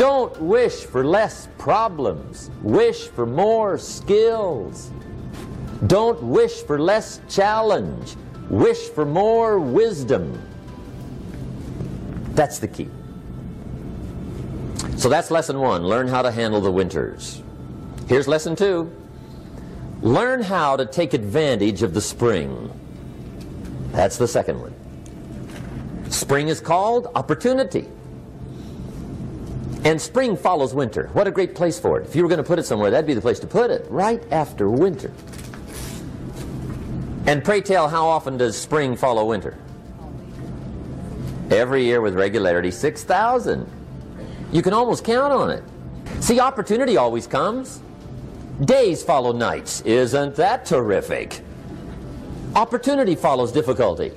Don't wish for less problems. Wish for more skills. Don't wish for less challenge. Wish for more wisdom. That's the key. So that's lesson one. Learn how to handle the winters. Here's lesson two. Learn how to take advantage of the spring. That's the second one. Spring is called opportunity. And spring follows winter. What a great place for it. If you were going to put it somewhere, that'd be the place to put it, right after winter. And pray tell, how often does spring follow winter? Every year with regularity, 6,000. You can almost count on it. See, opportunity always comes. Days follow nights. Isn't that terrific? Opportunity follows difficulty.